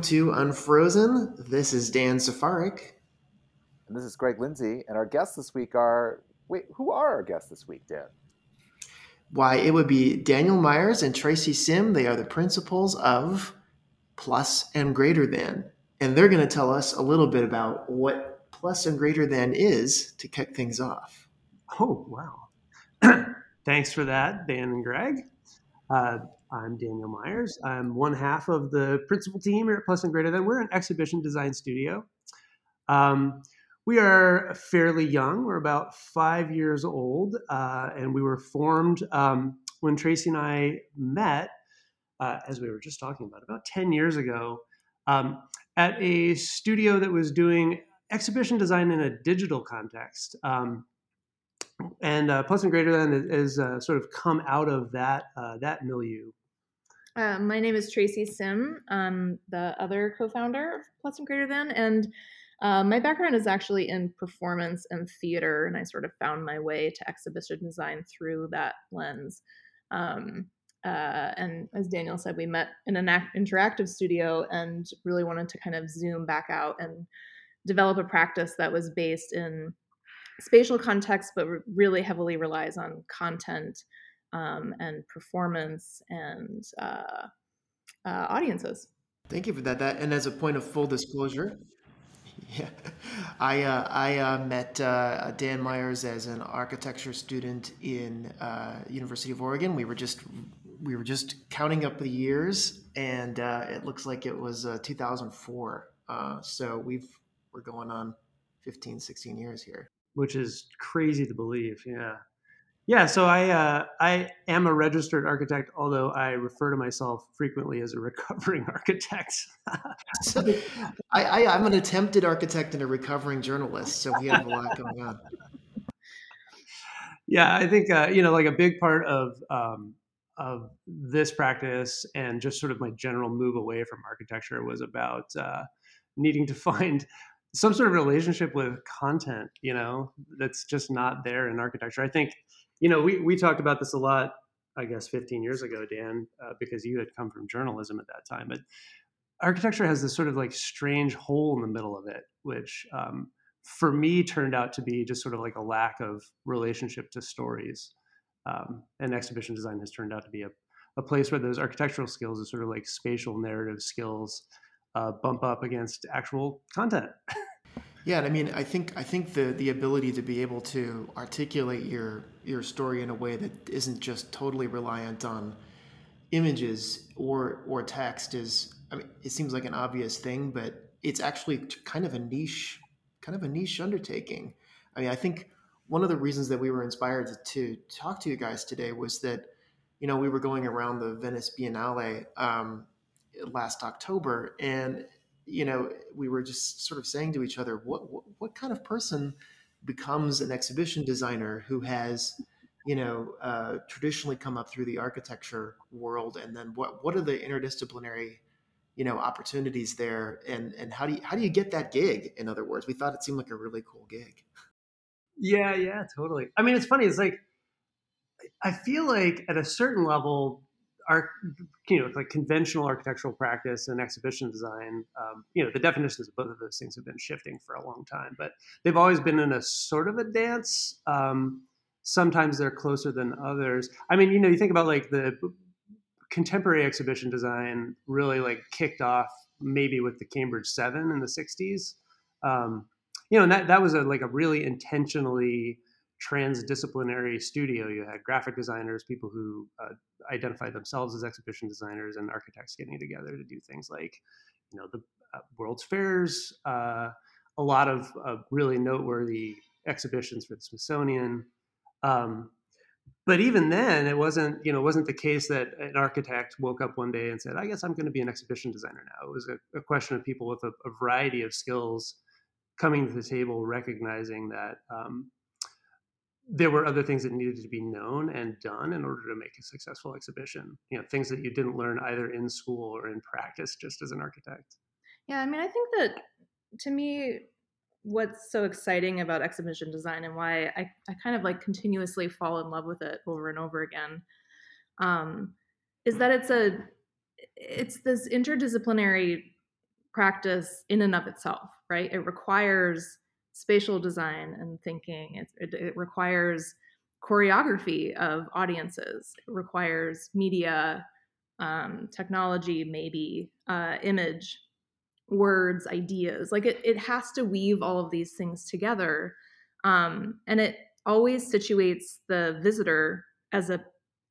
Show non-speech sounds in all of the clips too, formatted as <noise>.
Hello and welcome to Unfrozen. This is Dan Safarik. And this is Greg Lindsay. And our guests this week are wait, who are our guests this week, Dan? Why, it would be Daniel Myers and Tracy Sim. They are the principals of Plus and Greater Than. And they're going to tell us a little bit about what Plus and Greater Than is to kick things off. Oh, wow. <clears throat> Thanks for that, Dan and Greg. Uh, I'm Daniel Myers. I'm one half of the principal team here at Plus and Greater Than. We're an exhibition design studio. Um, we are fairly young. We're about five years old, uh, and we were formed um, when Tracy and I met, uh, as we were just talking about, about 10 years ago, um, at a studio that was doing exhibition design in a digital context. Um, and uh, Plus and Greater Than has uh, sort of come out of that uh, that milieu. Uh, my name is Tracy Sim. I'm the other co-founder of Plus and Greater Than, and uh, my background is actually in performance and theater, and I sort of found my way to exhibition design through that lens. Um, uh, and as Daniel said, we met in an interactive studio and really wanted to kind of zoom back out and develop a practice that was based in spatial context, but really heavily relies on content um, and performance and uh, uh, audiences. Thank you for that. That and as a point of full disclosure, <laughs> yeah, I uh, I uh, met uh, Dan Myers as an architecture student in uh, University of Oregon. We were just we were just counting up the years, and uh, it looks like it was uh, 2004. so we've we're going on 15, 16 years here, which is crazy to believe. Yeah. Yeah, so I uh, I am a registered architect, although I refer to myself frequently as a recovering <laughs> architect. so, I, I, am an attempted architect and a recovering journalist, so we have a lot going on. Yeah, I think uh, you know, like a big part of um, of this practice and just sort of my general move away from architecture was about uh, needing to <laughs> find some sort of relationship with content. You know, that's just not there in architecture. I think you know, we, we talked about this a lot, I guess, 15 years ago, Dan, uh, because you had come from journalism at that time. But architecture has this sort of like strange hole in the middle of it, which um, for me turned out to be just sort of like a lack of relationship to stories. Um, and exhibition design has turned out to be a, a place where those architectural skills, are sort of like spatial narrative skills, uh, bump up against actual content. <laughs> Yeah, and I mean, I think I think the the ability to be able to articulate your your story in a way that isn't just totally reliant on images or or text is I mean, it seems like an obvious thing, but it's actually kind of a niche kind of a niche undertaking. I mean, I think one of the reasons that we were inspired to, to talk to you guys today was that you know we were going around the Venice Biennale um, last October, and you know, we were just sort of saying to each other, what, what, what kind of person becomes an exhibition designer who has, you know, uh, traditionally come up through the architecture world, and then what what are the interdisciplinary, you know, opportunities there, and and how do you how do you get that gig? In other words, we thought it seemed like a really cool gig. Yeah, yeah, totally. I mean, it's funny. It's like I feel like at a certain level, art, you know, like conventional architectural practice and exhibition design, um, you know, the definitions of both of those things have been shifting for a long time, but they've always been in a sort of a dance. Um, sometimes they're closer than others. I mean, you know, you think about like the contemporary exhibition design really like kicked off maybe with the Cambridge Seven in the '60s. Um, you know, and that that was a like a really intentionally transdisciplinary studio. You had graphic designers, people who uh, identify themselves as exhibition designers, and architects getting together to do things like, you know, the uh, World's Fairs, uh, a lot of really noteworthy exhibitions for the Smithsonian. Um, but even then, it wasn't you know wasn't the case that an architect woke up one day and said, "I guess I'm going to be an exhibition designer now." It was a, a question of people with a, a, variety of skills coming to the table, recognizing that um, there were other things that needed to be known and done in order to make a successful exhibition you know things that you didn't learn either in school or in practice just as an architect yeah i mean i think that to me what's so exciting about exhibition design and why i, I kind of like continuously fall in love with it over and over again um, is that it's a it's this interdisciplinary practice in and of itself, right? It requires spatial design and thinking. It, it, it requires choreography of audiences. It requires media, um, technology, maybe uh, image, words, ideas. Like it, it has to weave all of these things together, um, and it always situates the visitor as a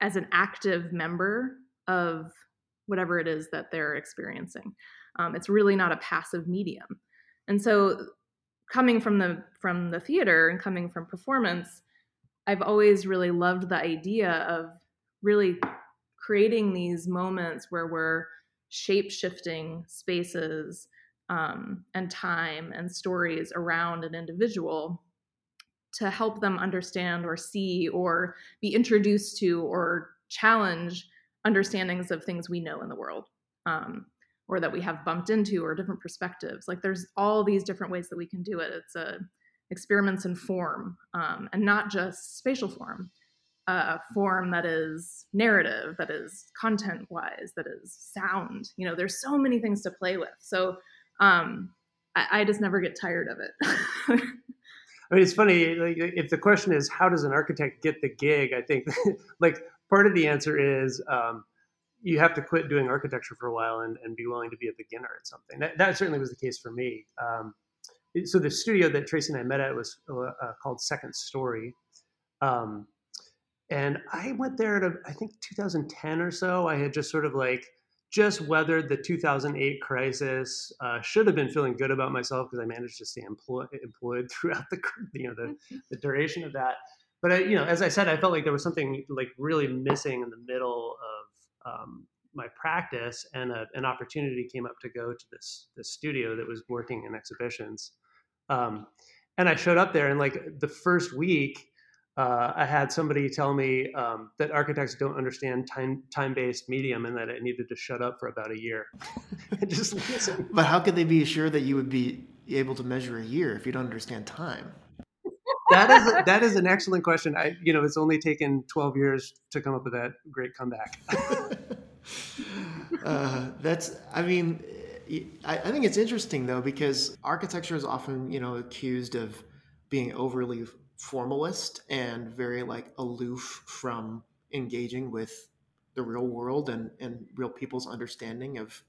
as an active member of whatever it is that they're experiencing. Um, it's really not a passive medium, and so coming from the from the theater and coming from performance, I've always really loved the idea of really creating these moments where we're shape shifting spaces um, and time and stories around an individual to help them understand or see or be introduced to or challenge understandings of things we know in the world. Um, or that we have bumped into or different perspectives. Like there's all these different ways that we can do it. It's a experiments in form um, and not just spatial form a form that is narrative that is content wise that is sound. You know there's so many things to play with. So um, I, I just never get tired of it. <laughs> I mean, it's funny. Like, if the question is how does an architect get the gig, I think <laughs> like part of the answer is um, you have to quit doing architecture for a while and, and be willing to be a beginner at something. That, that certainly was the case for me. Um, so the studio that Tracy and I met at was uh, uh called Second Story. Um, and I went there a, I think 2010 or so. I had just sort of like just weathered the 2008 crisis. Uh, should have been feeling good about myself because I managed to stay employ- employed <laughs> throughout the you know the, <laughs> the duration of that. But I, you know, as I said, I felt like there was something like really missing in the middle of um, my practice, and a, an opportunity came up to go to this this studio that was working in exhibitions. Um, and I showed up there, and like the first week, uh, I had somebody tell me um, that architects don't understand time time based medium and that I needed to shut up for about a year and <laughs> just <laughs> listen. But how could they be sure that you would be able to measure a year if you don't understand time? That is a, that is an excellent question. I you know it's only taken twelve years to come up with that great comeback. <laughs> uh, that's I mean I, I think it's interesting though because architecture is often you know accused of being overly formalist and very like aloof from engaging with the real world and, and real people's understanding of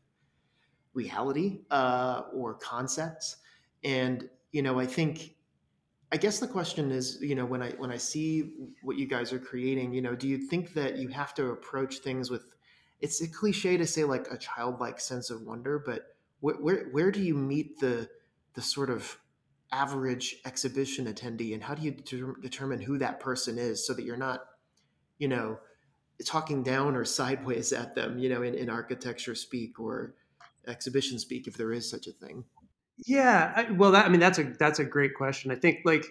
reality uh, or concepts. And, you know, I think, I guess the question is, you know, when I, when I see what you guys are creating, you know, do you think that you have to approach things with, it's a cliche to say like a childlike sense of wonder, but where, where, where do you meet the, the sort of average exhibition attendee and how do you de- determine who that person is so that you're not you know talking down or <laughs> sideways at them you know in, in architecture speak or exhibition speak if there is such a thing yeah I, well that, i mean that's a that's a great question i think like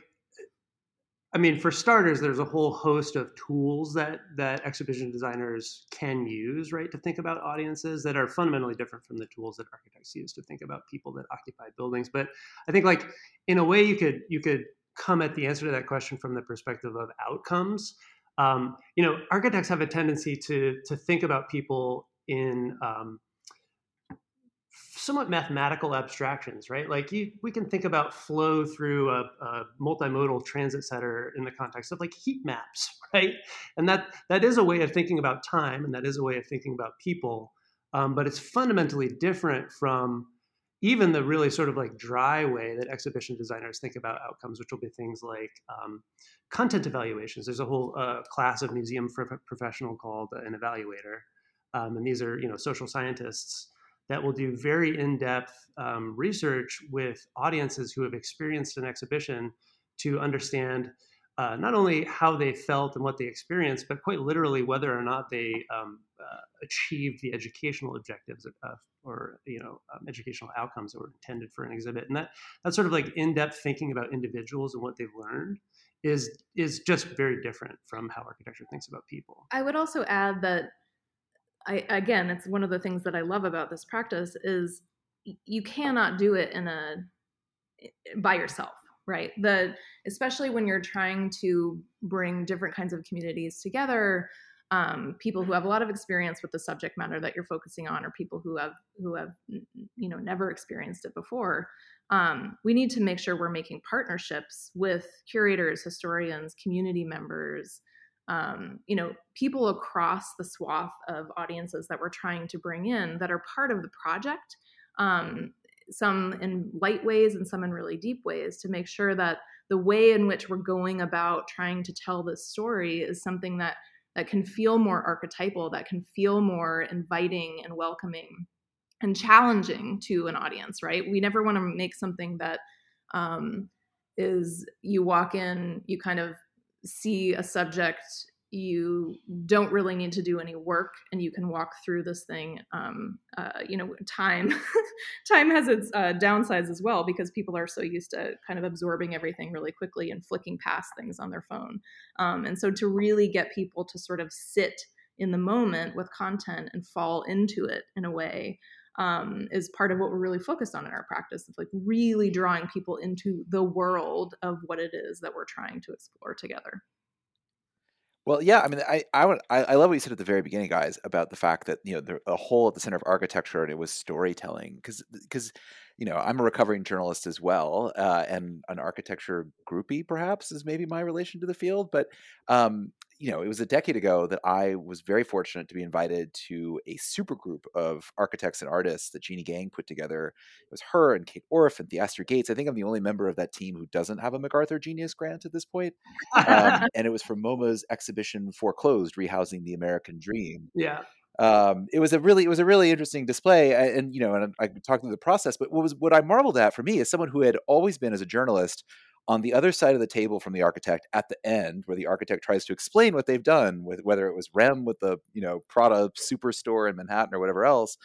I mean, for starters, there's a whole host of tools that that exhibition designers can use, right, to think about audiences that are fundamentally different from the tools that architects use to think about people that occupy buildings. But I think, like in a way, you could you could come at the answer to that question from the perspective of outcomes. Um, you know, architects have a tendency to to think about people in um, somewhat mathematical abstractions, right? Like you, we can think about flow through a, a, multimodal transit center in the context of like heat maps, <laughs> right? And that that is a way of thinking about time, and that is a way of thinking about people. Um, but it's fundamentally different from even the really sort of like dry way that exhibition designers think about outcomes, which will be things like um, content evaluations. There's a whole uh, class of museum professional called an evaluator, um, and these are you know social scientists that will do very in-depth um, research with audiences who have experienced an exhibition to understand uh, not only how they felt and what they experienced, but quite literally whether or not they um, uh, achieved the educational objectives of, or you know um, educational outcomes that were intended for an exhibit. And that that sort of like in-depth thinking about individuals and what they've learned is is just very different from how architecture thinks about people. I would also add that I again, it's one of the things that I love about this practice is you cannot do it in a by yourself, right? The especially when you're trying to bring different kinds of communities together, um, people who have a lot of experience with the subject matter that you're focusing on, or people who have who have you know never experienced it before. Um, we need to make sure we're making partnerships with curators, historians, community members, um, you know, people across the swath of audiences that we're trying to bring in that are part of the project. Um, some in light ways and some in really deep ways to make sure that the way in which we're going about trying to tell this story is something that that can feel more archetypal that can feel more inviting and welcoming and challenging to an audience right we never want to make something that um, is you walk in you kind of see a subject you don't really need to do any work and you can walk through this thing um, uh, you know time <laughs> time has its uh, downsides as well because people are so used to kind of absorbing everything really quickly and flicking past things on their phone. Um, and so to really get people to sort of sit in the moment with content and fall into it in a way um, is part of what we're really focused on in our practice of like really drawing people into the world of what it is that we're trying to explore together. Well, yeah, I mean, I I, I love what you said at the very beginning, guys, about the fact that you know the a whole at the center of architecture and it was storytelling, because because you know I'm a recovering journalist as well, uh, and an architecture groupie perhaps is maybe my relation to the field, but um, you know, it was a decade ago that I was very fortunate to be invited to a super group of architects and artists that Jeanne Gang put together. It was her and Kate Orff and Theaster Gates. I think I'm the only member of that team who doesn't have a MacArthur Genius Grant at this point. Um, <laughs> and it was for MoMA's exhibition Foreclosed, Rehousing the American Dream. Yeah. Um, it was a really it was a really interesting display and, and you know and I talked through the process but what was what I marveled at for me is someone who had always been as a journalist on the other side of the table from the architect at the end where the architect tries to explain what they've done with whether it was rem with the you know prada superstore in manhattan or whatever else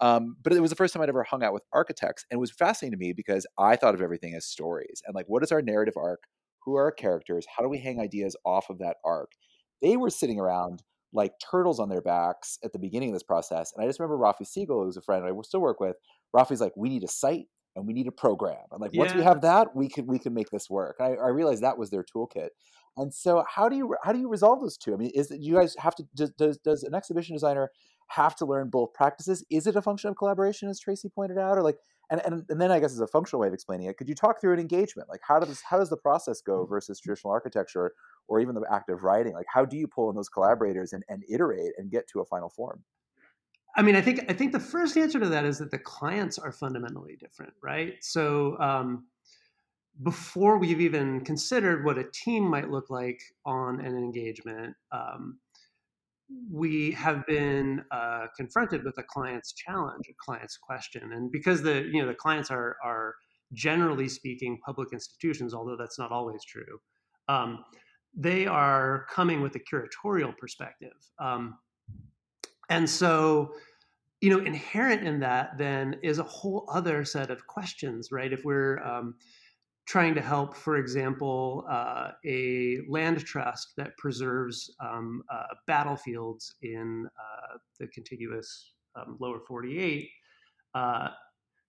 um, but it was the first time i'd ever hung out with architects and it was fascinating to me because i thought of everything as stories and like what is our narrative arc? Who are our characters? How do we hang ideas off of that arc? They were sitting around like turtles on their backs at the beginning of this process and i just remember rafi segal who's a friend i still work with rafi's like we need a site and we need a program. And like once we have that, we can we can make this work. I, I realized that was their toolkit. And so how do you how do you resolve those two? I mean, is that you guys have to does, does does an exhibition designer have to learn both practices? Is it a function of collaboration, as Tracy pointed out, or like and, and, and then I guess as a functional way of explaining it, could you talk through an engagement? Like how does how does the process go mm-hmm. versus traditional architecture or even the act of writing? Like how do you pull in those collaborators and, and iterate and get to a final form? I mean, I think I think the first answer to that is that the clients are fundamentally different, right? So um, before we've even considered what a team might look like on an engagement, um, we have been uh, confronted with a client's challenge, a client's question, and because the you know the clients are are generally speaking public institutions, although that's not always true. Um, they are coming with a curatorial perspective. Um, and so, you know, inherent in that then is a whole other set of questions, right? If we're um, trying to help, for example, uh, a land trust that preserves um, uh, battlefields in uh, the contiguous um, lower 48, uh,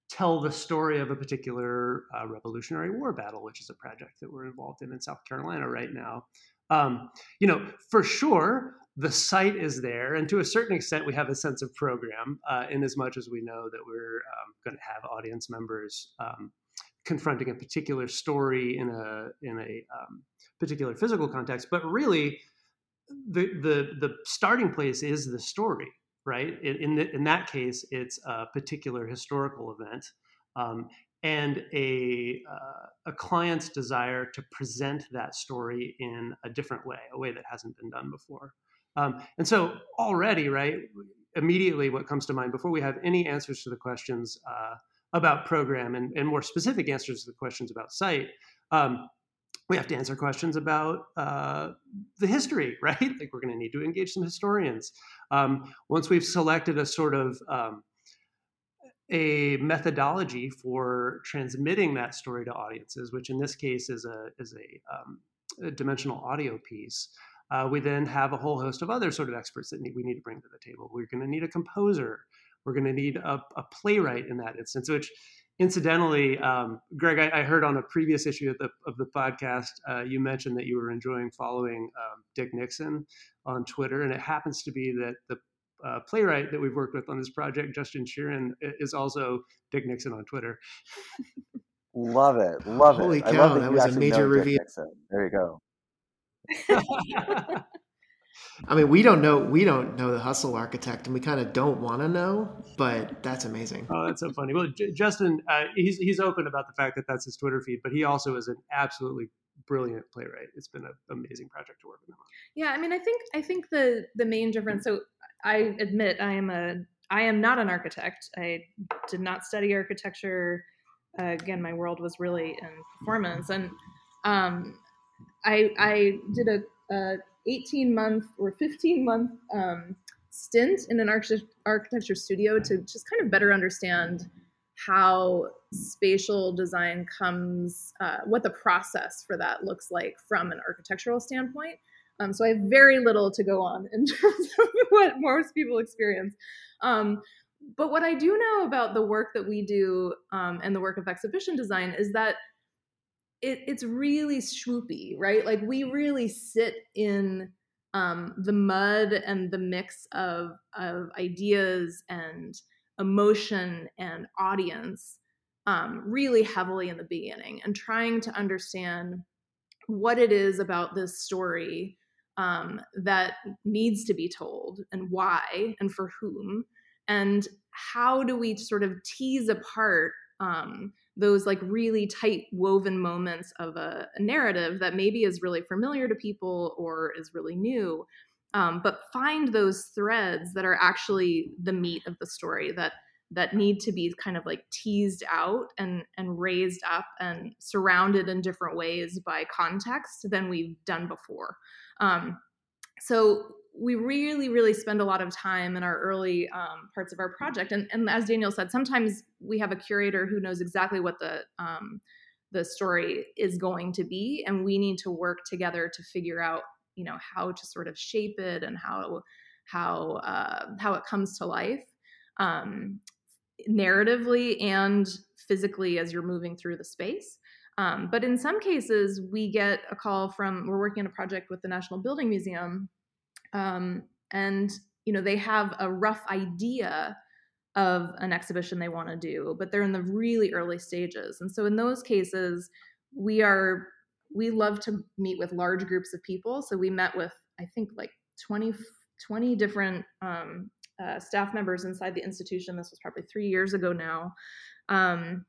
tell the story of a particular uh, Revolutionary War battle, which is a project that we're involved in in South Carolina right now. Um, you know, for sure, the site is there, and to a certain extent, we have a sense of program uh, in as much as we know that we're um, going to have audience members um, confronting a particular story in a in a um, particular physical context. But really, the the the starting place is the story, right? In in, the, in that case, it's a particular historical event. Um, and a, uh, a client's desire to present that story in a different way, a way that hasn't been done before. Um, and so already, right, immediately what comes to mind before we have any answers to the questions uh, about program and, and, more specific answers to the questions about site, um, we have to answer questions about uh, the history, <laughs> right? Like we're going to need to engage some historians. Um, once we've selected a sort of um, a methodology for transmitting that story to audiences, which in this case is a is a, um, a dimensional audio piece. Uh, we then have a whole host of other sort of experts that need, we need to bring to the table. We're going to need a composer. We're going to need a, a, playwright in that instance, which incidentally, um, Greg, I, I, heard on a previous issue of the of the podcast uh, you mentioned that you were enjoying following um, Dick Nixon on Twitter, and it happens to be that the uh, playwright that we've worked with on this project, Justin Sheeran, is also Dick Nixon on Twitter. love it, love Holy it. Cow, I love that, that you was a major know reveal. There you go. <laughs> I mean, we don't know we don't know the hustle architect, and we kind of don't want to know, but that's amazing. Oh, that's so funny. Well, J- Justin, uh, he's he's open about the fact that that's his Twitter feed, but he also is an absolutely brilliant playwright. It's been an amazing project to work with him on. Yeah, I mean, I think I think the the main difference. So I admit I am a I am not an architect. I did not study architecture. Uh, again, my world was really in performance, and um, I I did a, a 18 month or 15 month um, stint in an arch- architecture studio to just kind of better understand how spatial design comes, uh, what the process for that looks like from an architectural standpoint. Um, so I have very little to go on in <laughs> terms of what most people experience. Um, but what I do know about the work that we do um, and the work of exhibition design is that it, it's really swoopy, right? Like we really sit in um, the mud and the mix of of ideas and emotion and audience um, really heavily in the beginning, and trying to understand what it is about this story um, that needs to be told, and why, and for whom, and how do we sort of tease apart um, those like really tight woven moments of a, a, narrative that maybe is really familiar to people or is really new um, but find those threads that are actually the meat of the story that that need to be kind of like teased out and and raised up and surrounded in different ways by context than we've done before. Um, so we really really spend a lot of time in our early um, parts of our project. And, and as daniel said sometimes we have a curator who knows exactly what the um, the story is going to be and we need to work together to figure out you know how to sort of shape it and how how uh, how it comes to life um, narratively and physically as you're moving through the space. Um, but in some cases we get a call from we're working on a project with the national building museum um, and you know they have a rough idea of an exhibition they want to do but they're in the really early stages. And so in those cases we are we love to meet with large groups of people. So we met with i think like 20 20 different um, uh, staff members inside the institution. This was probably three years ago now. Um,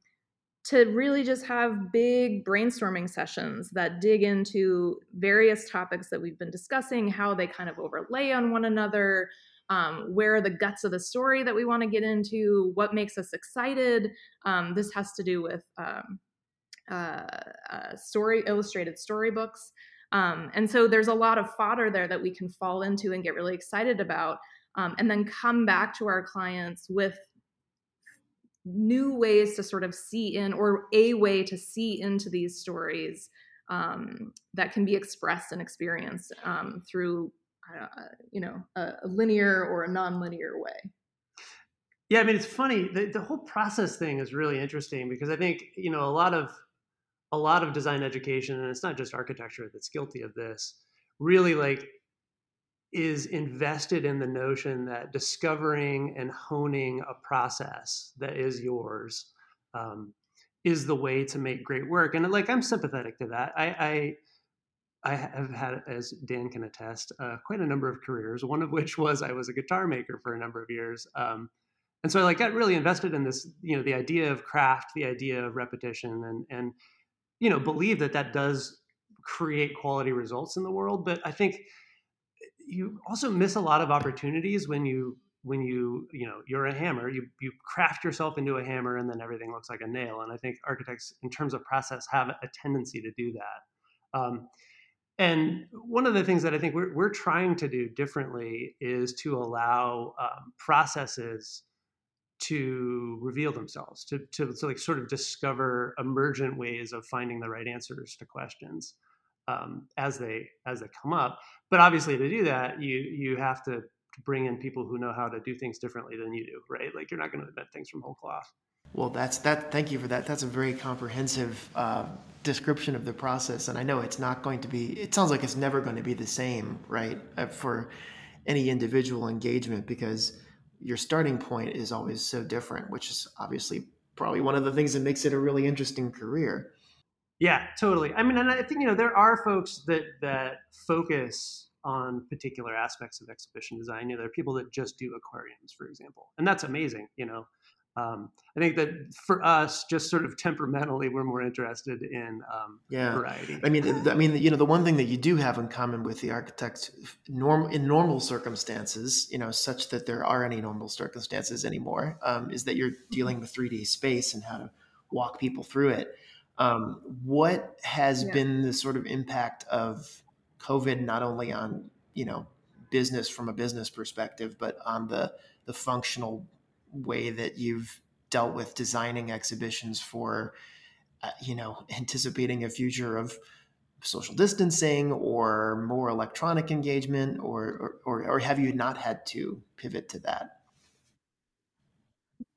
to really just have big brainstorming sessions that dig into various topics that we've been discussing, how they kind of overlay on one another, um, where are the guts of the story that we want to get into, what makes us excited. Um, this has to do with um, uh, uh, story illustrated storybooks. Um, and so there's a lot of fodder there that we can fall into and get really excited about, um, and then come back to our clients with new ways to sort of see in or a way to see into these stories um, that can be expressed and experienced um, through uh, you know a, linear or a non-linear way. Yeah i mean it's funny the, the whole process thing is really interesting because i think you know a lot of a lot of design education and it's not just architecture that's guilty of this really like is invested in the notion that discovering and honing a process that is yours um, is the way to make great work. And like I'm sympathetic to that. I I, I have had, as Dan can attest, uh, quite a number of careers. One of which was I was a guitar maker for a number of years. Um, and so I like got really invested in this, you know, the idea of craft, the idea of repetition, and and you know believe that that does create quality results in the world. But I think you also miss a lot of opportunities when you when you you know you're a hammer. You you craft yourself into a hammer and then everything looks like a nail. And i think architects in terms of process have a tendency to do that. Um, and one of the things that i think we're, we're trying to do differently is to allow um, processes to reveal themselves to, to, to like sort of discover emergent ways of finding the right answers to questions um, as they as they come up. But obviously, to do that, you you have to bring in people who know how to do things differently than you do, right? Like you're not going to invent things from whole cloth. Well, that's that. Thank you for that. That's a very comprehensive uh, description of the process, and I know it's not going to be. It sounds like it's never going to be the same, right, uh, for any individual engagement because your starting point is always so different, which is obviously probably one of the things that makes it a really interesting career. Yeah, totally. I mean, and I think you know there are folks that that focus on particular aspects of exhibition design. You know, there are people that just do aquariums, for example, and that's amazing. You know, um, I think that for us, just sort of temperamentally, we're more interested in um, yeah. variety. I mean, I mean, you know, the one thing that you do have in common with the architect, norm in normal circumstances, you know, such that there are any normal circumstances anymore, um, is that you're dealing with 3D space and how to walk people through it. Um, what has yeah. been the sort of impact of COVID, not only on you know business from a business perspective, but on the the functional way that you've dealt with designing exhibitions for uh, you know <laughs> anticipating a future of social distancing or more electronic engagement or, or or have you not had to pivot to that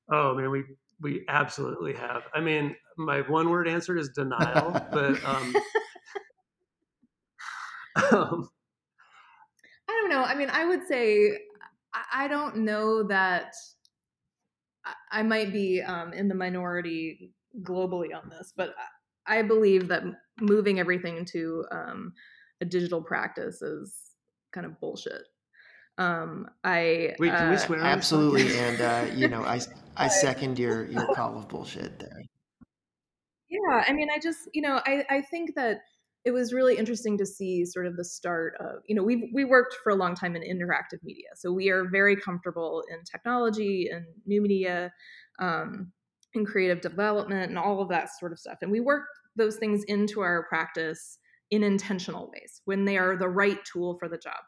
oh man we we absolutely have i mean my one word answer is denial <laughs> but um, um i don't know i mean i would say i don't know that I might be um, in the minority globally on this, but I believe that moving everything to um, a digital practice is kind of bullshit. Um, I wait. Can uh, we swear? Absolutely, and uh, you know, <laughs> I I second your <laughs> your call of bullshit there. Yeah, I mean, I just you know, I I think that it was really interesting to see sort of the start of you know we we worked for a long time in interactive media so we are very comfortable in technology and new media um, and creative development and all of that sort of stuff and we work those things into our practice in intentional ways when they are the right tool for the job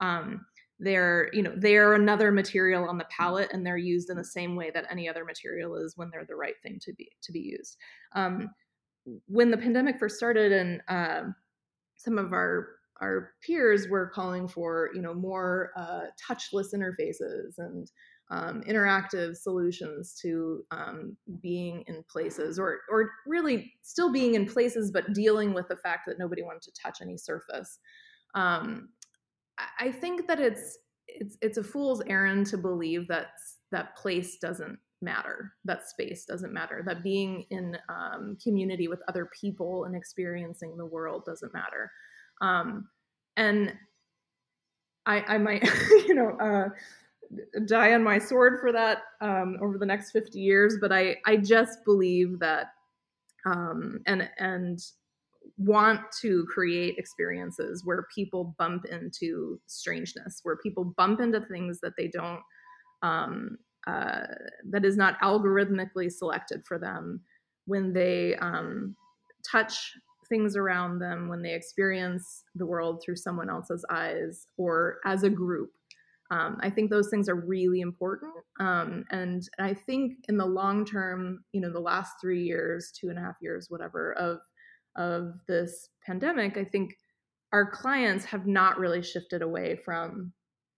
um, they're you know they're another material on the palette and they're used in the same way that any other material is when they're the right thing to be to be used. Um, when the pandemic first started and uh, some of our our peers were calling for you know more uh, touchless interfaces and um, interactive solutions to um, being in places or or really still being in places but dealing with the fact that nobody wanted to touch any surface. Um, i think that it's it's it's a fool's errand to believe that that place doesn't matter that space doesn't matter that being in um, community with other people and experiencing the world doesn't matter. Um, and I, I might <laughs> you know uh, die on my sword for that um, over the next 50 years but i i just believe that um, and and want to create experiences where people bump into strangeness where people bump into things that they don't um, uh, that is not algorithmically selected for them when they um, touch things around them, when they experience the world through someone else's eyes or as a group. Um, I think those things are really important. Um, and I think in the long term, you know, the last three years, two and a half years, whatever, of of this pandemic, I think our clients have not really shifted away from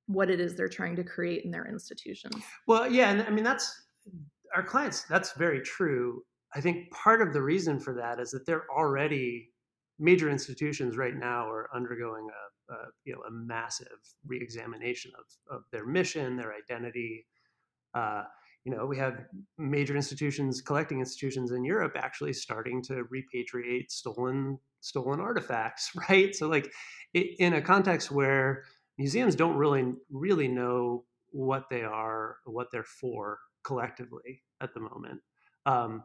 what it is they're trying to create in their institutions. Well, yeah, and I mean that's our clients. That's very true. I think part of the reason for that is that they're already major institutions right now are undergoing a, a you know a massive reexamination of, of their mission, their identity. Uh, you know, we have major institutions, collecting institutions in Europe, actually starting to repatriate stolen stolen artifacts, <laughs> right? So, like, it, in a context where museums don't really really know what they are, what they're for collectively at the moment. Um,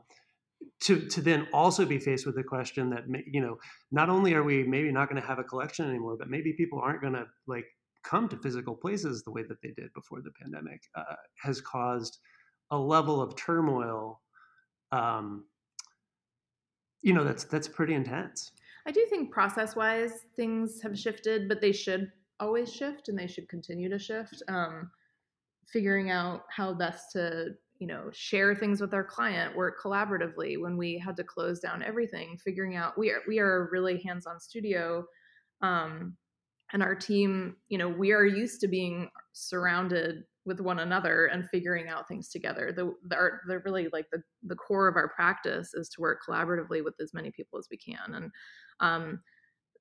to to then also be faced with the question that you know not only are we maybe not going to have a collection anymore, but maybe people aren't going to like come to physical places the way that they did before the pandemic uh, has caused a level of turmoil. Um, you know that's that's pretty intense. I do think process wise things have shifted, but they should always shift and they should continue to shift. Um, figuring out how best to you know share things with our client work collaboratively when we had to close down everything figuring out we are we are a really hands-on studio um, and our team you know we are used to being surrounded with one another and figuring out things together. The, the art, the really like the the core of our practice is to work collaboratively with as many people as we can, and um,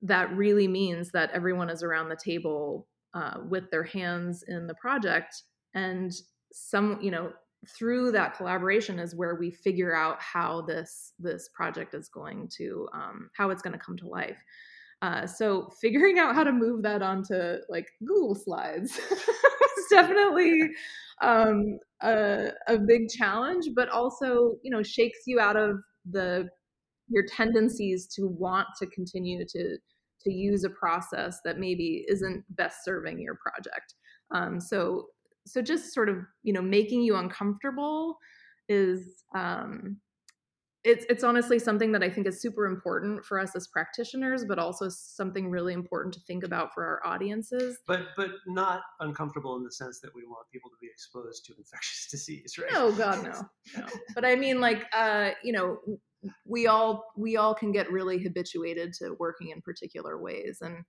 that really means that everyone is around the table uh, with their hands in the project, and some you know through that collaboration is where we figure out how this this project is going to um, how it's going to come to life. Uh, so figuring out how to move that onto like Google Slides <laughs> <laughs> definitely um, a, a big challenge, but also you know shakes you out of the your tendencies to want to continue to to use a process that maybe isn't best serving your project. Um, so so just sort of you know making you uncomfortable is um, it's it's honestly something that I think is super important for us as practitioners, but also something really important to think about for our audiences. But but not uncomfortable in the sense that we want people to be exposed to infectious <laughs> disease, right? No, God, no, no. But I mean, like, uh, you know, we all we all can get really habituated to working in particular ways, and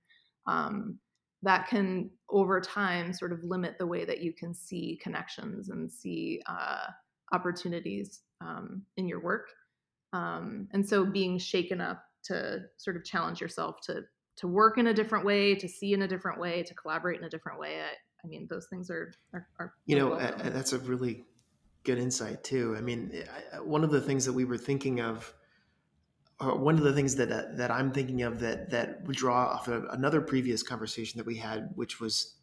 um, that can over time sort of limit the way that you can see connections and see uh, opportunities um, in your work um, and so being shaken up to sort of challenge yourself to to work in a different way to see in a different way to collaborate in a different way i, I mean those things are are, are you know that's a really good insight too i mean one of the things that we were thinking of or one of the things that uh, that i'm thinking of that that would draw off of another previous conversation that we had which was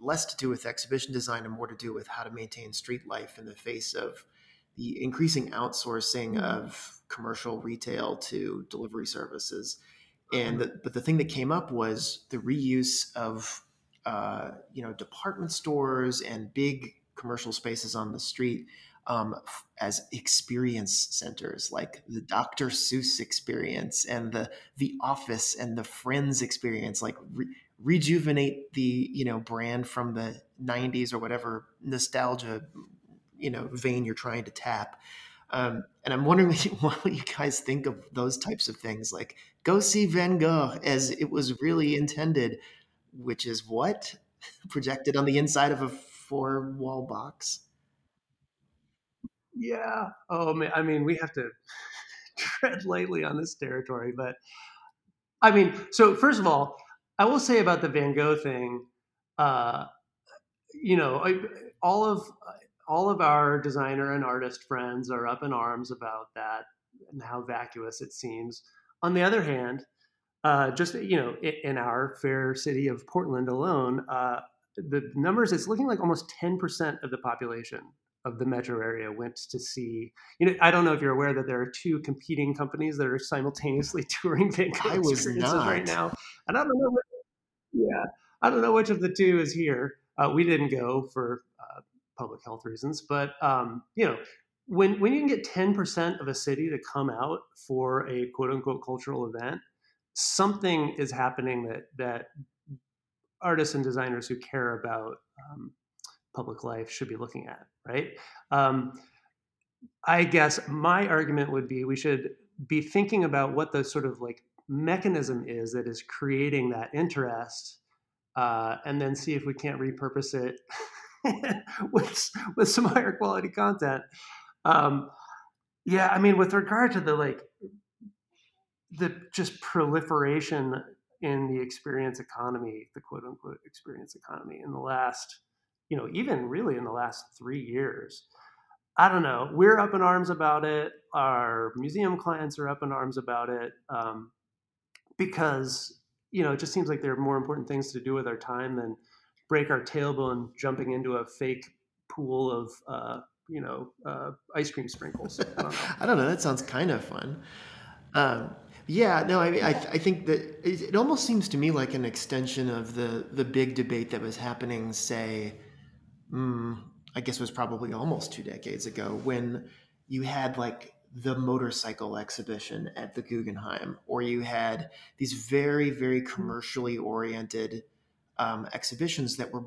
less to do with exhibition design and more to do with how to maintain street life in the face of the increasing outsourcing mm-hmm. of commercial retail to delivery services. And mm-hmm. the, but the thing that came up was the reuse of uh, you know department stores and big commercial spaces on the street um, as experience centers, like the Dr. Seuss experience and the the Office and the Friends experience, like re- rejuvenate the you know brand from the 90s or whatever nostalgia you know vein you're trying to tap. Um, and I'm wondering <laughs> what you guys think of those types of things, like go see Van Gogh as it was really intended, which is what <laughs> projected on the inside of a four wall box. Yeah. Oh man. I mean, we have to <laughs> tread lightly on this territory, but I mean, so first of all, I will say about the Van Gogh thing, uh, you know, I, all of all of our designer and artist friends are up in arms about that and how vacuous it seems. On the other hand, uh, just you know, in our fair city of Portland alone, uh, the numbers it's looking like almost 10% of the population of the metro area went to see. You know, I don't know if you're aware that there are two competing companies that are simultaneously <laughs> touring Van Gogh I was not. right now, and I don't know. Which, yeah, I don't know which of the two is here. Uh, we didn't go for public health reasons. But um, you know, when when you can get ten percent of a city to come out for a quote unquote cultural event, something is happening that that artists and designers who care about um, public life should be looking at, right? Um, I guess my argument would be we should be thinking about what the sort of like mechanism is that is creating that interest, uh, and then see if we can't repurpose it <laughs> <laughs> with with some higher quality content. Um, yeah, I mean, with regard to the like the just proliferation in the experience economy, the quote unquote experience economy in the last, you know, even really in the last three years. I don't know. We're up in arms about it. Our museum clients are up in arms about it um, because you know it just seems like there are more important things to do with our time than break our tailbone jumping into a fake pool of uh, you know uh, ice cream sprinkles. I don't, <laughs> I don't know. That sounds kind of fun. Um, yeah, no, I mean, I, I think that it, it, almost seems to me like an extension of the the big debate that was happening, say, mm, I guess it was probably almost two decades ago when you had like the motorcycle exhibition at the Guggenheim, or you had these very, very commercially oriented um, exhibitions that were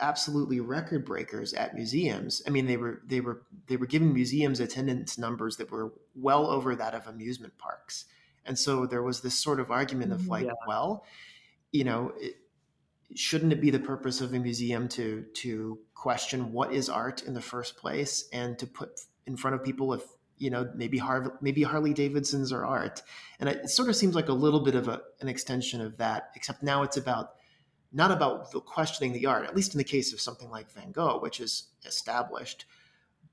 absolutely record breakers at museums. I mean, they were they were they were giving museums attendance numbers that were well over that of amusement parks. And so there was this sort of argument of like, yeah. well, you know, it, shouldn't it be the purpose of a museum to to question what is art in the first place and to put in front of people if you know maybe Harvey, maybe Harley Davidsons are art, and it, sort of seems like a little bit of a, an extension of that. Except now it's about not about the questioning the art, at least in the case of something like Van Gogh, which is established,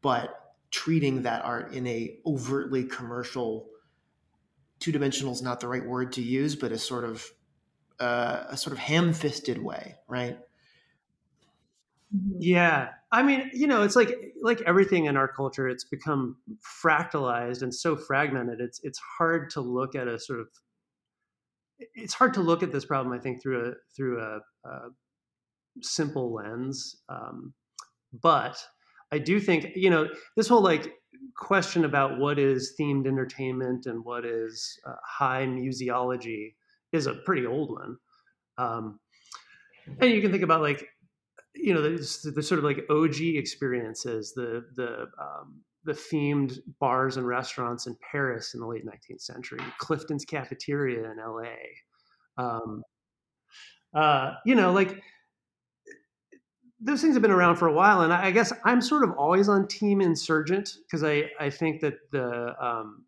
but treating that art in a overtly commercial, two dimensional is not the right word to use, but a sort of uh, a sort of ham-fisted way, right? Mm-hmm. Yeah, I mean, you know, it's like like everything in our culture, it's become fractalized and so fragmented. It's it's hard to look at a sort of it's hard to look at this problem. I think through a through a, a simple lens, um, but I do think you know this whole like question about what is themed entertainment and what is uh, high museology is a pretty old one. Um, and you can think about like you know the, the sort of like OG experiences, the the um, the themed bars and restaurants in Paris in the late 19th century, Clifton's Cafeteria in LA. Um, uh, you know, like those things have been around for a while, and I guess I'm sort of always on team insurgent because I I think that the um,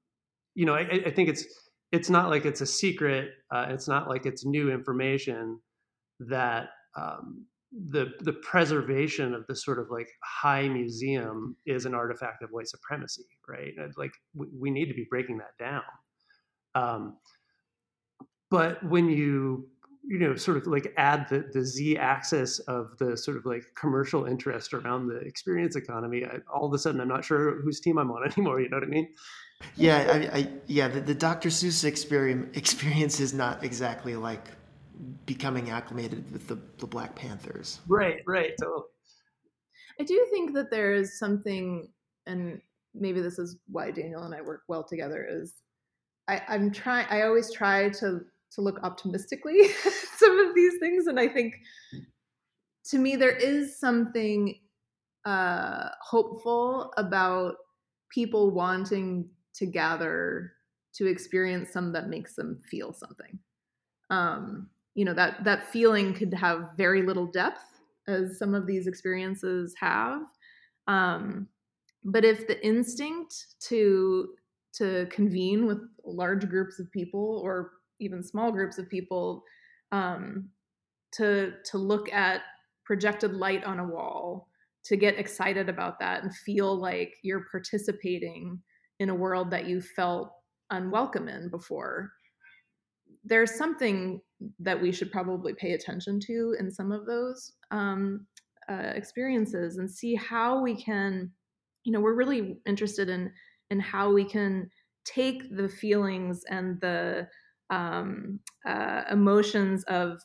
you know I, I think it's it's not like it's a secret, uh, it's not like it's new information that um, the the preservation of this sort of like high museum is an artifact of white supremacy, right? Like we, we need to be breaking that down. Um, but when you you know sort of like add the the z axis of the sort of like commercial interest around the experience economy, I, all of a sudden I'm not sure whose team I'm on <laughs> anymore. You know what I mean? Yeah, I, I yeah the, the Dr. Seuss experience experience is not exactly like becoming acclimated with the, the Black Panthers. Right, right, totally. I do think that there is something, and maybe this is why Daniel and I work well together. Is I, I'm trying. I always try to to look optimistically <laughs> some of these things, and I think to me there is something uh, hopeful about people wanting to gather to experience some that makes them feel something. Um, you know that that feeling could have very little depth as some of these experiences have um, but if the instinct to to convene with large groups of people or even small groups of people um, to to look at projected light on a wall to get excited about that and feel like you're participating in a world that you felt unwelcome in before. There's something that we should probably pay attention to in some of those um, uh, experiences and see how we can you know we're really interested in in how we can take the feelings and the um, uh, emotions of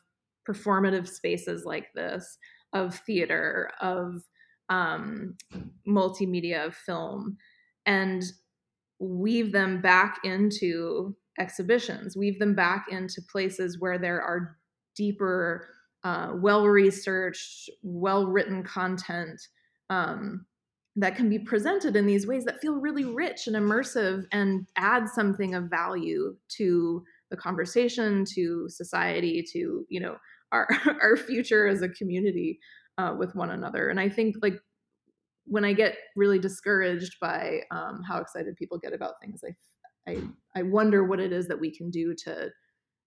performative spaces like this of theater of um, multimedia of film and weave them back into exhibitions, weave them back into places where there are deeper, uh, well researched, well written content um, that can be presented in these ways that feel really rich and immersive and add something of value to the conversation, to society, to you know our <laughs> our future as a community uh, with one another. And I think like when I get really discouraged by um, how excited people get about things, I I I wonder what it is that we can do to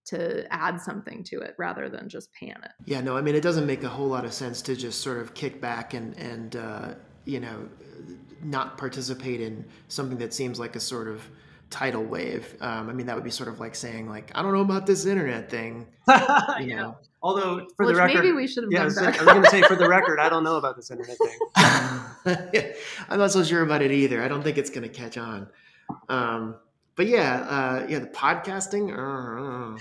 to add something to it rather than just pan it. Yeah, no, I mean it doesn't make a whole lot of sense to just sort of kick back and and uh, you know not participate in something that seems like a sort of tidal wave. Um, I mean that would be sort of like saying like I don't know about this internet thing. <laughs> You yeah. know. Although for Which the record, maybe we should have yeah, done so, back. I was going to say for the record, I don't know about this internet thing. <laughs> I'm not so sure about it either. I don't think it's going to catch on. Um, but yeah, uh, yeah, the podcasting. Uh,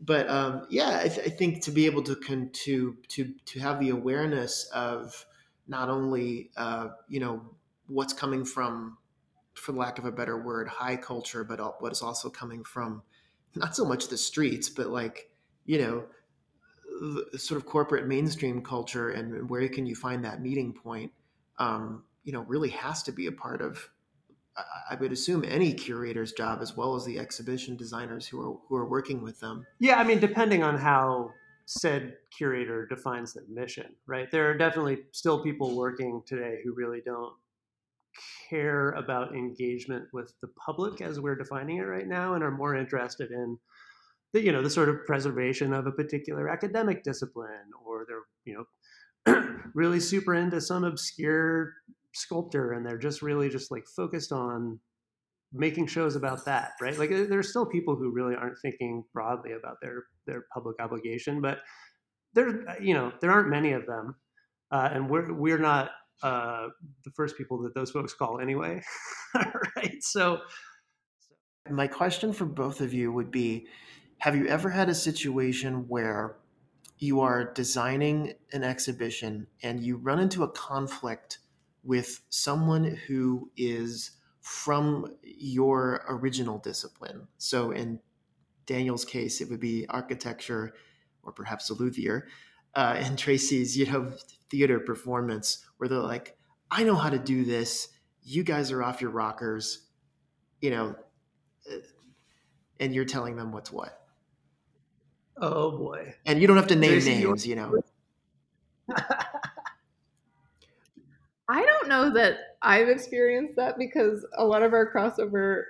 but um, yeah, I, th- I, think to be able to con- to to to have the awareness of not only uh, you know what's coming from, for lack of a better word, high culture, but what is also coming from not so much the streets, but like you know sort of corporate mainstream culture and where can you find that meeting point um, you know really has to be a part of I would assume any curator's job as well as the exhibition designers who are who are working with them. Yeah, I mean, depending on how said curator defines their mission, right? There are definitely still people working today who really don't care about engagement with the public as we're defining it right now and are more interested in the you know the sort of preservation of a particular academic discipline or they're you know <clears throat> really super into some obscure sculptor and they're just really just like focused on making shows about that right? Like there's still people who really aren't thinking broadly about their their public obligation but there you know there aren't many of them uh, and we're we're not uh, the first people that those folks call anyway <laughs> right so my question for both of you would be have you ever had a situation where you are designing an exhibition and you run into a conflict with someone who is from your original discipline. So in Daniel's case, it would be architecture or perhaps a luthier. Uh, and Tracy's, you know, theater performance, where they're like, "I know how to do this. You guys are off your rockers," you know, uh, and you're telling them what's what. Oh boy! And you don't have to name Tracy, names, you know. <laughs> I don't know that I've experienced that because a lot of our crossover,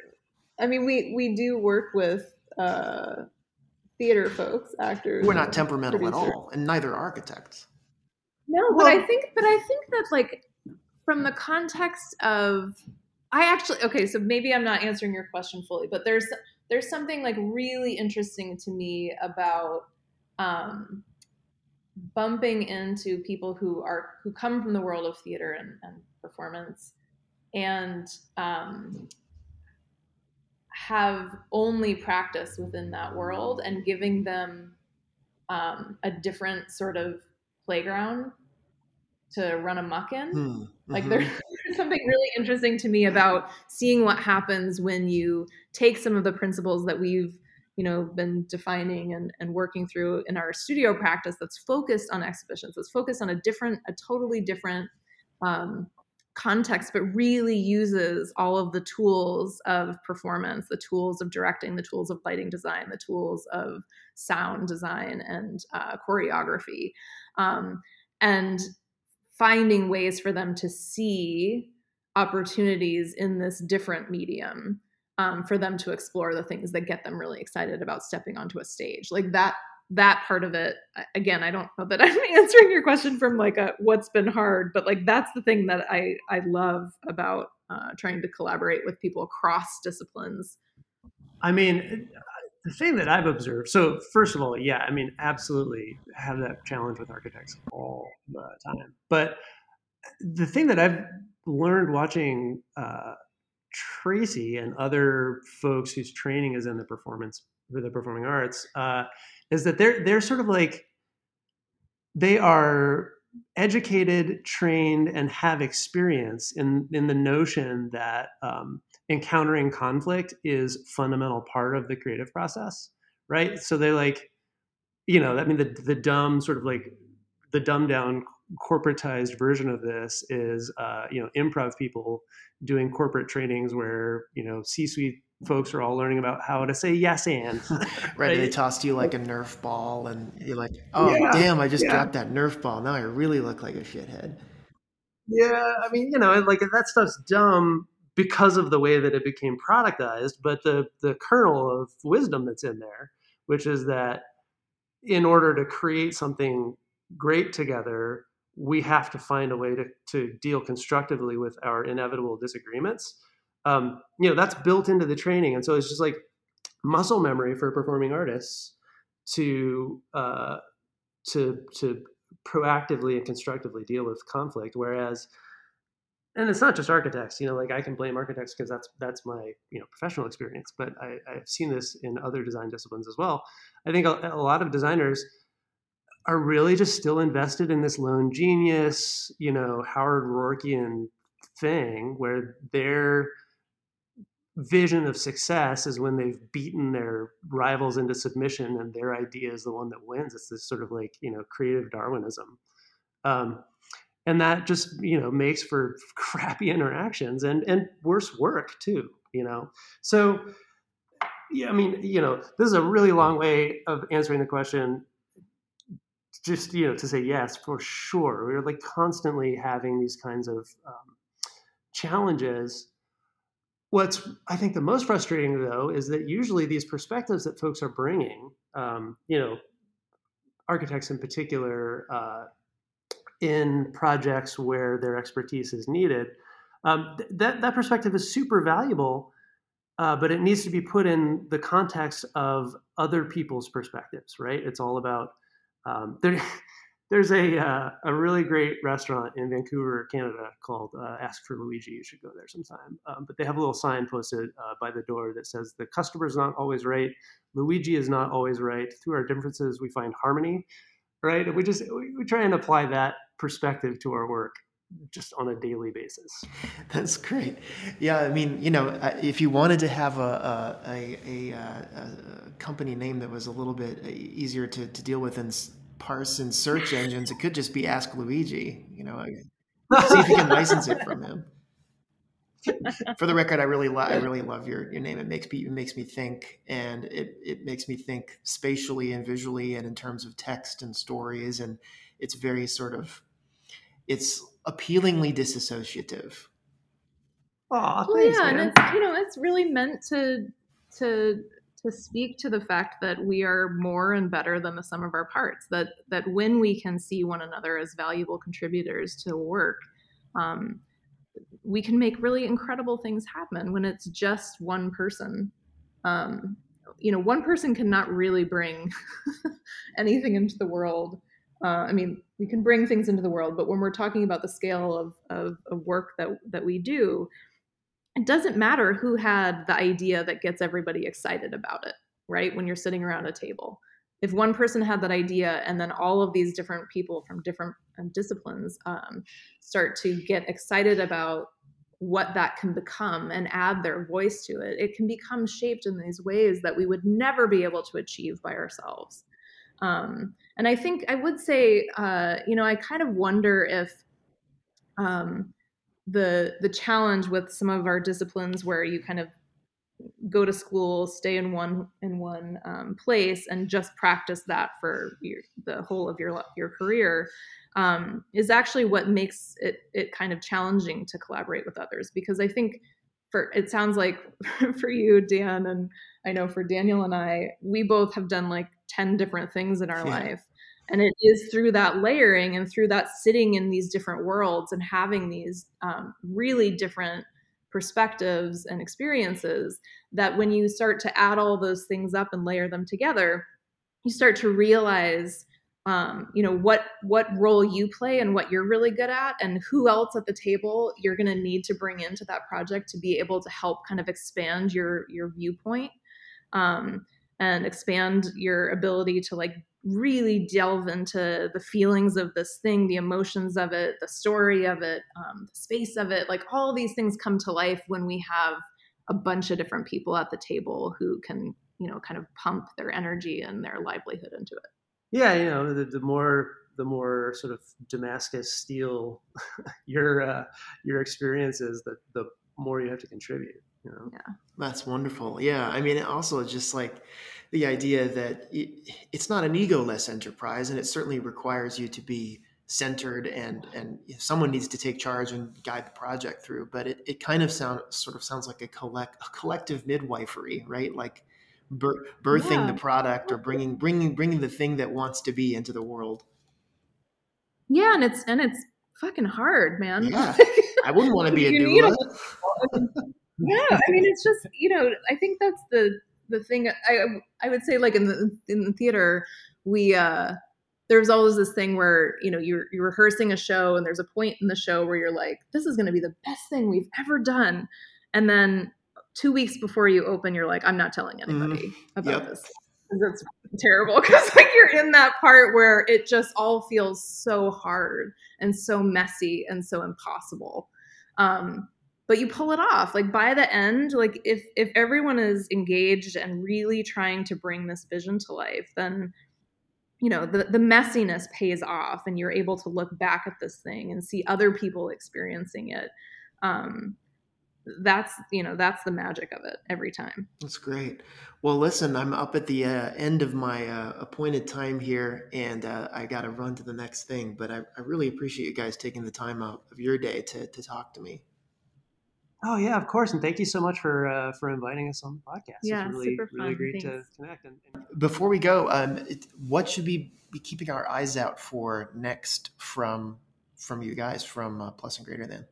I mean, we we do work with uh, theater folks, actors. We're not temperamental producers. at all, and neither are architects. No, well, but I think, but I think that like from the context of, I actually okay, so maybe I'm not answering your question fully, but there's there's something like really interesting to me about um, bumping into people who are who come from the world of theater and, and performance and um, have only practice within that world and giving them um, a different sort of playground to run amok in. Mm-hmm. Like <laughs> there's something really interesting to me about seeing what happens when you take some of the principles that we've you know been defining and, and working through in our studio practice that's focused on exhibitions that's focused on a different a totally different um, context but really uses all of the tools of performance the tools of directing the tools of lighting design the tools of sound design and uh, choreography um, and finding ways for them to see opportunities in this different medium um, for them to explore the things that get them really excited about stepping onto a stage. Like that that part of it again i don't know that <laughs> i'm answering your question from like a what's been hard but like that's the thing that i i love about uh, trying to collaborate with people across disciplines. I mean the thing that i've observed so first of all yeah i mean absolutely have that challenge with architects all the time. But the thing that i've learned watching uh, Tracy and other folks whose training is in the performance for the performing arts uh, is that they're they're sort of like they are educated, trained, and have experience in in the notion that um, encountering conflict is fundamental part of the creative process, right? So they're like, you know, I mean, the the dumb sort of like the dumbed down corporatized version of this is uh, you know improv people doing corporate trainings where you know c-suite folks are all learning about how to say yes and right, <laughs> right? they tossed you like a nerf ball and you're like oh yeah, damn i just yeah. dropped that nerf ball now i really look like a shithead yeah i mean you know like that stuff's dumb because of the way that it became productized but the the kernel of wisdom that's in there which is that in order to create something great together we have to find a way to, to deal constructively with our inevitable disagreements. Um, you know, that's built into the training. And so it's just like muscle memory for performing artists to, uh, to, to proactively and constructively deal with conflict. Whereas, and it's not just architects, you know, like I can blame architects because that's, that's my, you know, professional experience, but I, I've seen this in other design disciplines as well. I think a, a lot of designers, are really just still invested in this lone genius, you know, Howard Roarkian thing where their vision of success is when they've beaten their rivals into submission and their idea is the one that wins. It's this sort of like, you know, creative Darwinism. Um, and that just, you know, makes for <laughs> crappy interactions and, and worse work too, you know? So, yeah, I mean, you know, this is a really long way of answering the question just you know to say yes for sure. We're like constantly having these kinds of um, challenges. What's I think the most frustrating though is that usually these perspectives that folks are bringing, um, you know, architects in particular, uh, in projects where their expertise is needed, um, th- that that perspective is super valuable. Uh, but it needs to be put in the context of other people's perspectives, right? It's all about um, there, <laughs> there's a uh, a really great restaurant in Vancouver, Canada called uh, Ask for Luigi. You should go there sometime. Um, but they have a little sign posted uh, by the door that says the customer is not always right. Luigi is not always right. Through our differences, we find harmony. Right? We just we, we try and apply that perspective to our work just on a daily basis. That's great. Yeah, I mean, you know, if you wanted to have a a, a, a, a company name that was a little bit easier to, to deal with and parse in search engines, it could just be Ask Luigi. You know, <laughs> see if you can license it from him. For the record, I really lo- I really love your, your name. It makes me it makes me think, and it it makes me think spatially and visually, and in terms of text and stories, and it's very sort of it's appealingly disassociative. Oh, well, yeah, man. and it's you know it's really meant to to to speak to the fact that we are more and better than the sum of our parts. That that when we can see one another as valuable contributors to work, um, we can make really incredible things happen. When it's just one person, um, you know, one person cannot really bring <laughs> anything into the world uh, I mean, we can bring things into the world, but when we're talking about the scale of, of, of work that, that we do, it doesn't matter who had the idea that gets everybody excited about it, right? When you're sitting around a table. If one person had that idea and then all of these different people from different um, disciplines um, start to get excited about what that can become and add their voice to it, it can become shaped in these ways that we would never be able to achieve by ourselves. Um, and I think I would say, uh, you know, I kind of wonder if um, the the challenge with some of our disciplines where you kind of go to school, stay in one in one um, place, and just practice that for your, the whole of your your career um, is actually what makes it it kind of challenging to collaborate with others. Because I think for it sounds like <laughs> for you, Dan, and I know for Daniel and I, we both have done like 10 different things in our yeah. life. And it is through that layering and through that sitting in these different worlds and having these um, really different perspectives and experiences that when you start to add all those things up and layer them together, you start to realize um, you know what what role you play and what you're really good at and who else at the table you're going to need to bring into that project to be able to help kind of expand your your viewpoint um, and expand your ability to like really delve into the feelings of this thing the emotions of it the story of it um, the space of it like all these things come to life when we have a bunch of different people at the table who can you know kind of pump their energy and their livelihood into it yeah you know the, the more the more sort of damascus steel <laughs> your uh, your experience is the the more you have to contribute you know? Yeah. That's wonderful. Yeah. I mean, it also just like the idea that it, it's not an egoless enterprise and it certainly requires you to be centered and and someone needs to take charge and guide the project through but it, it kind of sound sort of sounds like a collect a collective midwifery right? Like bir- birthing yeah. the product or bringing bringing bringing the thing that wants to be into the world. Yeah and it's and it's fucking hard man. Yeah. <laughs> I wouldn't want to be a doula. <laughs> yeah i mean it's just you know i think that's the the thing i i would say like in the in the theater we uh there's always this thing where you know you're you're rehearsing a show and there's a point in the show where you're like this is going to be the best thing we've ever done. And then two weeks before you open you're like i'm not telling anybody mm, about yep. this. It's <laughs> terrible because like you're in that part where it just all feels so hard and so messy and so impossible. Um but you pull it off. Like by the end like if if everyone is engaged and really trying to bring this vision to life then you know the the messiness pays off and you're able to look back at this thing and see other people experiencing it. Um that's you know that's the magic of it every time. That's great. Well listen i'm up at the uh, end of my uh, appointed time here and uh, i gotta run to the next thing but I, I, really appreciate you guys taking the time out of your day to, to talk to me oh yeah of course and thank you so much for uh, for inviting us on the podcast yeah it's really super fun. really great Thanks. to connect and, and... before we go um, it, what should we be keeping our eyes out for next from from you guys from uh, plus and greater than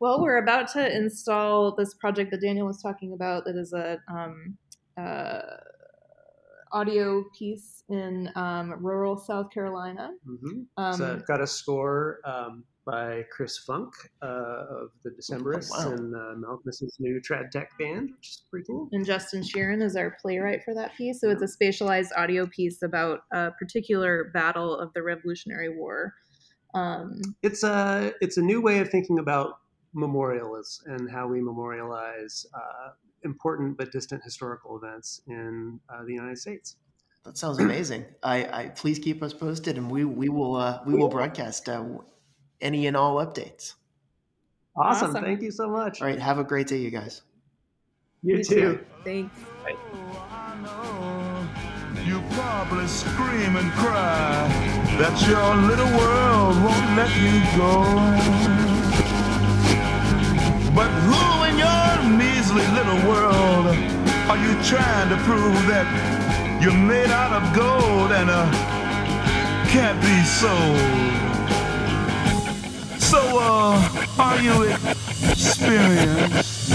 well, we're about to install this project that Daniel was talking about. That is a um, uh, audio piece in um, rural South Carolina. Mm-hmm. Um, so I've got a score um, by Chris Funk uh, of the Decemberists Oh, wow. and uh, Malcolm's new trad tech band, which is pretty cool. and Justin Sheeran is our playwright for that piece. So it's a spatialized audio piece about a particular battle of the Revolutionary War. Um, It's a it's a new way of thinking about memorials and how we memorialize uh, important but distant historical events in uh, the United States. That sounds amazing. I, I please keep us posted, and we we will uh, we will broadcast uh, any and all updates. Awesome. Awesome. Thank you so much. All right, have a great day, you guys. You, You too. too. Thanks. You probably scream and cry that your little world won't let you go. But who little world are you trying to prove that you're made out of gold and uh, can't be sold? So, uh, are you experienced?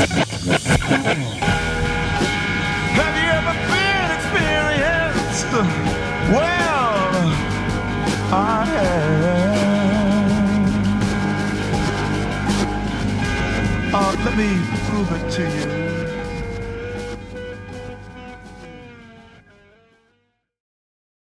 Have you ever been experienced? Well, I have. Uh, let me prove it to you.